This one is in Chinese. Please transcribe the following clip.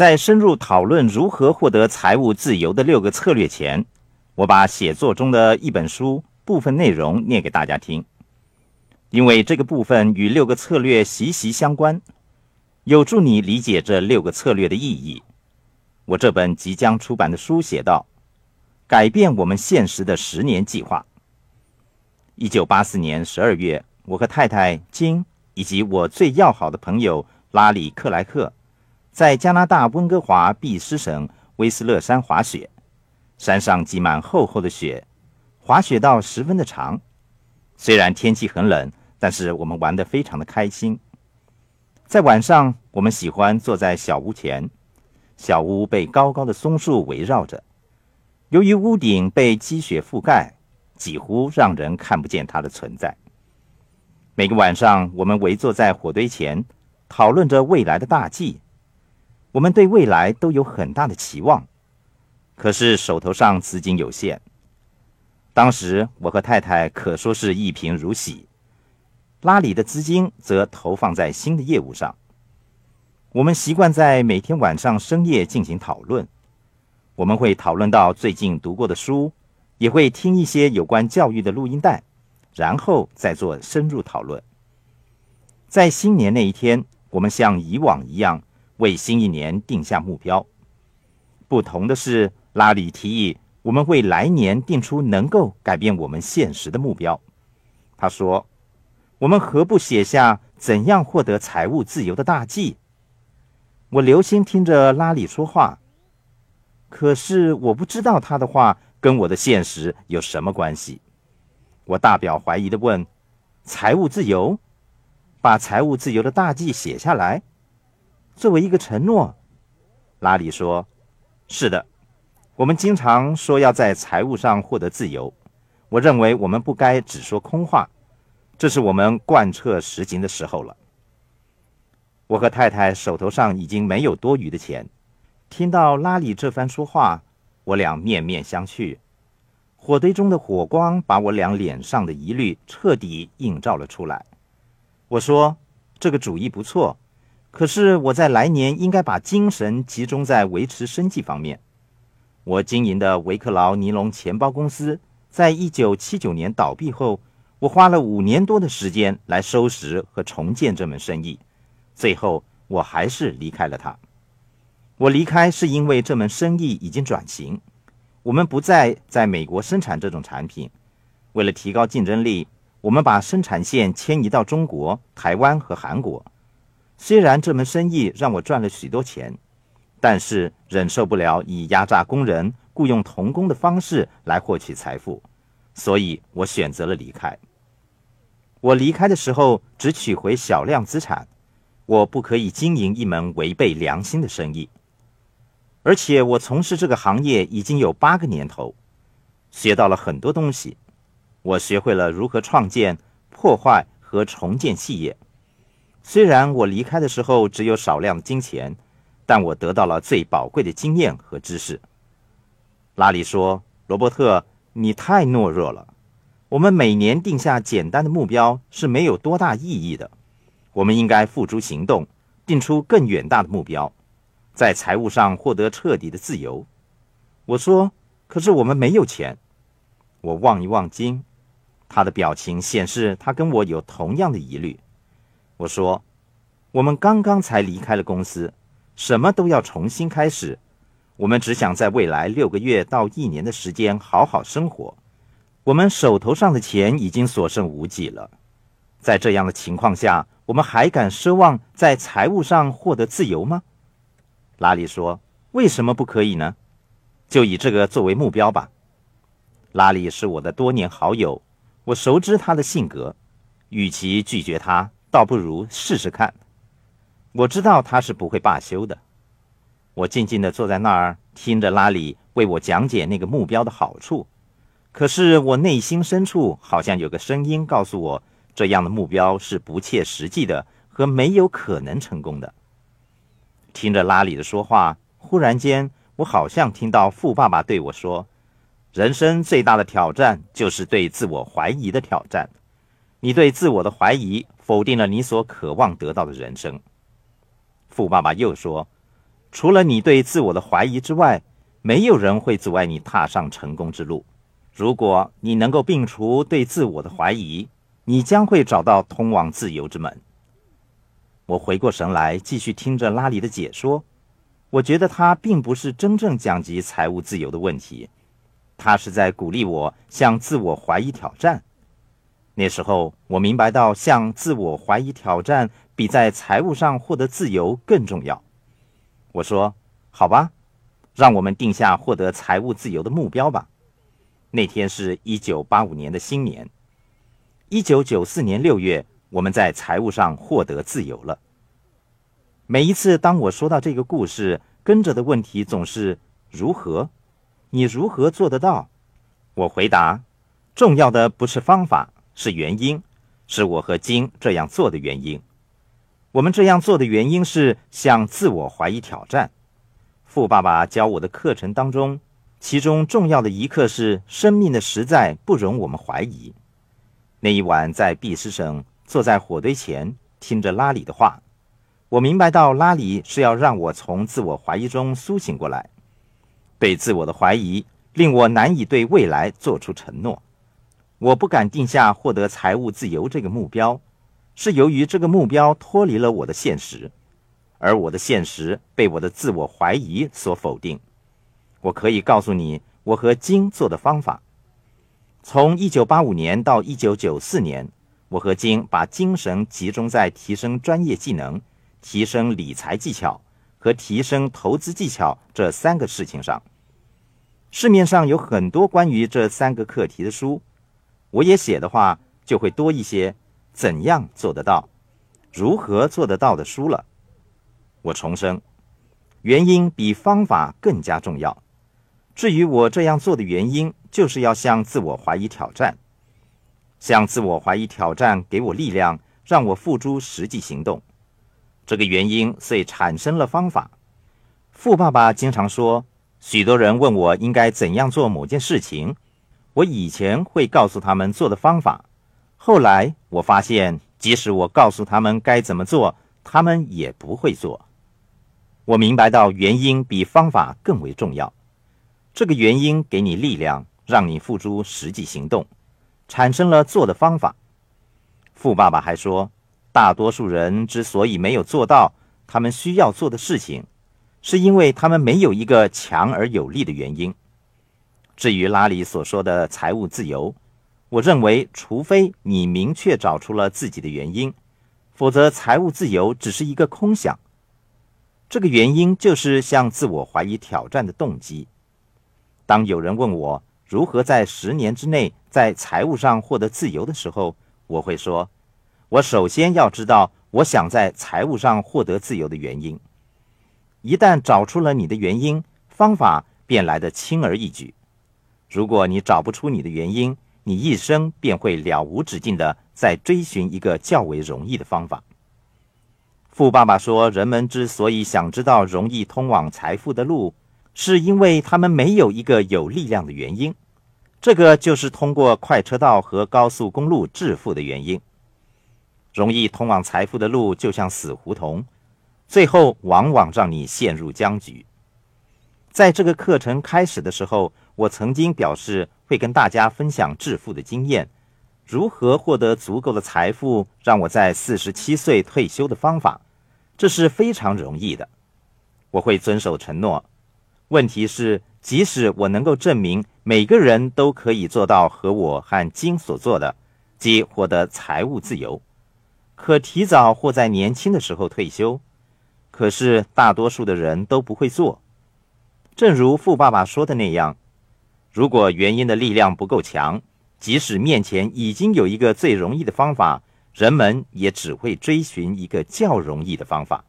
在深入讨论如何获得财务自由的六个策略前，我把写作中的一本书部分内容念给大家听，因为这个部分与六个策略息息相关，有助你理解这六个策略的意义。我这本即将出版的书写道：“改变我们现实的十年计划。”一九八四年十二月，我和太太金以及我最要好的朋友拉里克莱克。在加拿大温哥华毕斯省威斯勒山滑雪，山上积满厚厚的雪，滑雪道十分的长。虽然天气很冷，但是我们玩得非常的开心。在晚上，我们喜欢坐在小屋前，小屋被高高的松树围绕着，由于屋顶被积雪覆盖，几乎让人看不见它的存在。每个晚上，我们围坐在火堆前，讨论着未来的大计。我们对未来都有很大的期望，可是手头上资金有限。当时我和太太可说是一贫如洗，拉里的资金则投放在新的业务上。我们习惯在每天晚上深夜进行讨论，我们会讨论到最近读过的书，也会听一些有关教育的录音带，然后再做深入讨论。在新年那一天，我们像以往一样。为新一年定下目标。不同的是，拉里提议我们为来年定出能够改变我们现实的目标。他说：“我们何不写下怎样获得财务自由的大计？”我留心听着拉里说话，可是我不知道他的话跟我的现实有什么关系。我大表怀疑的问：“财务自由？把财务自由的大计写下来？”作为一个承诺，拉里说：“是的，我们经常说要在财务上获得自由。我认为我们不该只说空话，这是我们贯彻实行的时候了。”我和太太手头上已经没有多余的钱，听到拉里这番说话，我俩面面相觑。火堆中的火光把我俩脸上的疑虑彻底映照了出来。我说：“这个主意不错。”可是我在来年应该把精神集中在维持生计方面。我经营的维克劳尼龙钱包公司在一九七九年倒闭后，我花了五年多的时间来收拾和重建这门生意，最后我还是离开了它。我离开是因为这门生意已经转型，我们不再在美国生产这种产品。为了提高竞争力，我们把生产线迁移到中国、台湾和韩国。虽然这门生意让我赚了许多钱，但是忍受不了以压榨工人、雇佣童工的方式来获取财富，所以我选择了离开。我离开的时候只取回小量资产，我不可以经营一门违背良心的生意。而且我从事这个行业已经有八个年头，学到了很多东西。我学会了如何创建、破坏和重建企业。虽然我离开的时候只有少量金钱，但我得到了最宝贵的经验和知识。拉里说：“罗伯特，你太懦弱了。我们每年定下简单的目标是没有多大意义的。我们应该付诸行动，定出更远大的目标，在财务上获得彻底的自由。”我说：“可是我们没有钱。”我望一望金，他的表情显示他跟我有同样的疑虑。我说：“我们刚刚才离开了公司，什么都要重新开始。我们只想在未来六个月到一年的时间好好生活。我们手头上的钱已经所剩无几了，在这样的情况下，我们还敢奢望在财务上获得自由吗？”拉里说：“为什么不可以呢？就以这个作为目标吧。”拉里是我的多年好友，我熟知他的性格，与其拒绝他。倒不如试试看。我知道他是不会罢休的。我静静地坐在那儿，听着拉里为我讲解那个目标的好处。可是我内心深处好像有个声音告诉我，这样的目标是不切实际的和没有可能成功的。听着拉里的说话，忽然间，我好像听到富爸爸对我说：“人生最大的挑战就是对自我怀疑的挑战。你对自我的怀疑。”否定了你所渴望得到的人生。富爸爸又说：“除了你对自我的怀疑之外，没有人会阻碍你踏上成功之路。如果你能够摒除对自我的怀疑，你将会找到通往自由之门。我回过神来，继续听着拉里的解说。我觉得他并不是真正讲及财务自由的问题，他是在鼓励我向自我怀疑挑战。那时候，我明白到向自我怀疑挑战比在财务上获得自由更重要。我说：“好吧，让我们定下获得财务自由的目标吧。”那天是一九八五年的新年。一九九四年六月，我们在财务上获得自由了。每一次当我说到这个故事，跟着的问题总是如何？你如何做得到？我回答：重要的不是方法。是原因，是我和金这样做的原因。我们这样做的原因是向自我怀疑挑战。富爸爸教我的课程当中，其中重要的一课是生命的实在不容我们怀疑。那一晚在毕斯省，坐在火堆前听着拉里的话，我明白到拉里是要让我从自我怀疑中苏醒过来。对自我的怀疑令我难以对未来做出承诺。我不敢定下获得财务自由这个目标，是由于这个目标脱离了我的现实，而我的现实被我的自我怀疑所否定。我可以告诉你，我和金做的方法。从1985年到1994年，我和金把精神集中在提升专业技能、提升理财技巧和提升投资技巧这三个事情上。市面上有很多关于这三个课题的书。我也写的话，就会多一些怎样做得到、如何做得到的书了。我重申，原因比方法更加重要。至于我这样做的原因，就是要向自我怀疑挑战，向自我怀疑挑战给我力量，让我付诸实际行动。这个原因遂产生了方法。富爸爸经常说，许多人问我应该怎样做某件事情。我以前会告诉他们做的方法，后来我发现，即使我告诉他们该怎么做，他们也不会做。我明白到原因比方法更为重要。这个原因给你力量，让你付诸实际行动，产生了做的方法。富爸爸还说，大多数人之所以没有做到他们需要做的事情，是因为他们没有一个强而有力的原因。至于拉里所说的财务自由，我认为，除非你明确找出了自己的原因，否则财务自由只是一个空想。这个原因就是向自我怀疑挑战的动机。当有人问我如何在十年之内在财务上获得自由的时候，我会说：我首先要知道我想在财务上获得自由的原因。一旦找出了你的原因，方法便来得轻而易举。如果你找不出你的原因，你一生便会了无止境的在追寻一个较为容易的方法。富爸爸说：“人们之所以想知道容易通往财富的路，是因为他们没有一个有力量的原因。这个就是通过快车道和高速公路致富的原因。容易通往财富的路就像死胡同，最后往往让你陷入僵局。”在这个课程开始的时候，我曾经表示会跟大家分享致富的经验，如何获得足够的财富，让我在四十七岁退休的方法，这是非常容易的。我会遵守承诺。问题是，即使我能够证明每个人都可以做到和我和金所做的，即获得财务自由，可提早或在年轻的时候退休，可是大多数的人都不会做。正如富爸爸说的那样，如果原因的力量不够强，即使面前已经有一个最容易的方法，人们也只会追寻一个较容易的方法。